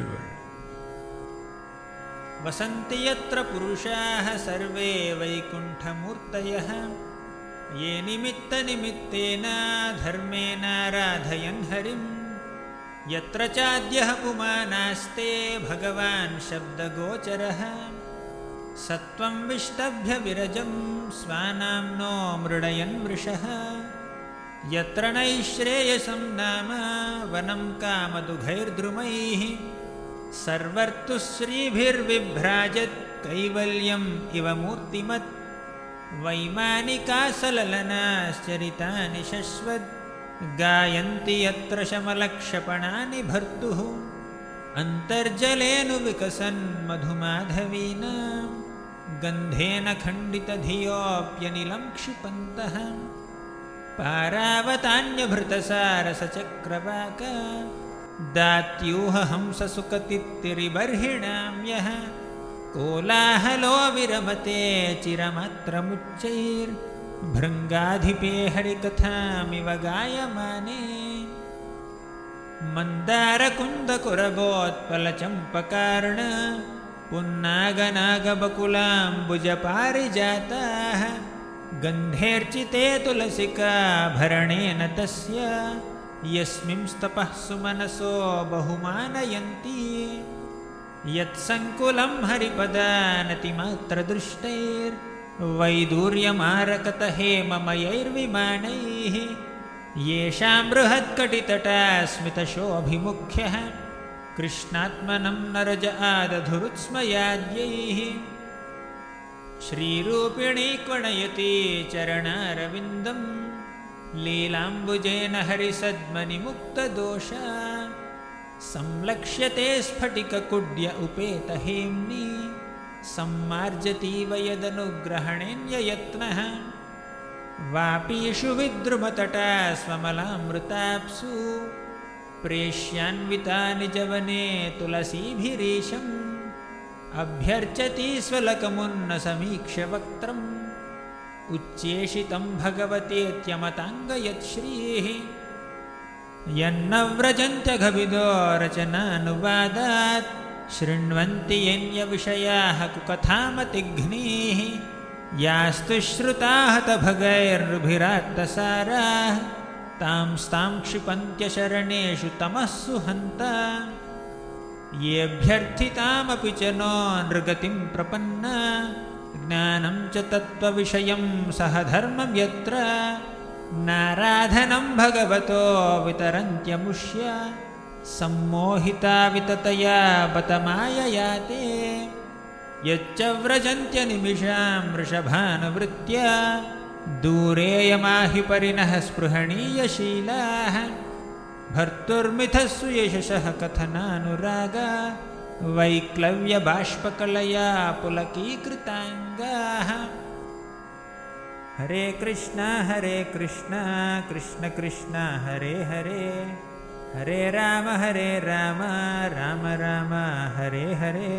World. वसन्ति यत्र पुरुषाः सर्वे वैकुण्ठमूर्तयः। ये निमित्तनिमित्तेन धर्मेणाराधयन् हरिं यत्र चाद्यः पुमानास्ते भगवान् शब्दगोचरः। सत्त्वं विष्टभ्यविरजं स्वानाम्नो मृडयन् वृषः यत्र नैश्रेयसं नाम वनं कामदुघैर्द्रुमैः सर्वर्तुश्रीभिर्विभ्राजत् कैवल्यम् इव मूर्तिमत् वैमानिकासललनाश्चरितानि शश्वद् गायन्ति यत्र शमलक्षपणानि भर्तुः अन्तर्जलेनु विकसन् मधुमाधवीन गन्धेन खण्डितधियोऽप्यनिलं क्षिपन्तः पारावतान्यभृतसारसचक्रवाक दात्यूहहंससुकतित्तिरिबर्हिणां यः कोलाहलो विरमते चिरमत्रमुच्चैर्भृङ्गाधिपे हरिकथामिव गायमाने। मन्दारकुन्दकुरगोत्पलचम्पकार्ण पुन्नागनागबकुलाम्बुजपारिजाताः गन्धेर्चिते तुलसिकाभरणेन तस्य यस्मिंस्तपः सुमनसो बहुमानयन्ति। यत्सङ्कुलं हरिपदानतिमात्रदृष्टैर्वैदूर्यमारकतहेममयैर्विमानैः येषां बृहत्कटितटा स्मितशोऽभिमुख्यः कृष्णात्मनं नरज आदधुरुत्स्मयाद्यैः श्रीरूपिणी क्वणयति चरणारविन्दं लीलाम्बुजेन हरिसद्मनिमुक्तदोष। संलक्ष्यते स्फटिककुड्य उपेतहेम्नि। सम्मार्जतीव यदनुग्रहणेन्ययत्नः वापीषु विद्रुमतटा स्वमलामृताप्सु। प्रेष्यान्विता निजवने तुलसीभिरीशम् अभ्यर्चति स्वलकमुन्नसमीक्ष्य वक्त्रम् उच्चेषितं भगवतेत्यमताङ्गयच्छ्रीः यन्न व्रजन्त्यघविदो रचनानुवादात् शृण्वन्ति यन्यविषयाः कुकथामतिघ्नीः। यास्तु श्रुताहतभगैर्रुभिरात्तसाराः तांस्तां क्षिपन्त्यशरणेषु तमः सुहन्ता येऽभ्यर्थितामपि च नो नृगतिं प्रपन्ना। ज्ञानं च तत्त्वविषयं सह धर्मं यत्र। नाराधनं भगवतो वितरन्त्यमुष्य। सम्मोहिता विततया बतमाययाते। यच्च व्रजन्त्यनिमिषां वृषभानुवृत्या। दूरेयमाहिपरिणः स्पृहणीयशीलाः भर्तुर्मिथस्सु यशसः कथनानुरागा वैक्लव्यबाष्पकलया पुलकीकृताङ्गाः। हरे कृष्ण हरे कृष्ण कृष्ण कृष्ण हरे हरे। हरे राम हरे राम राम राम हरे हरे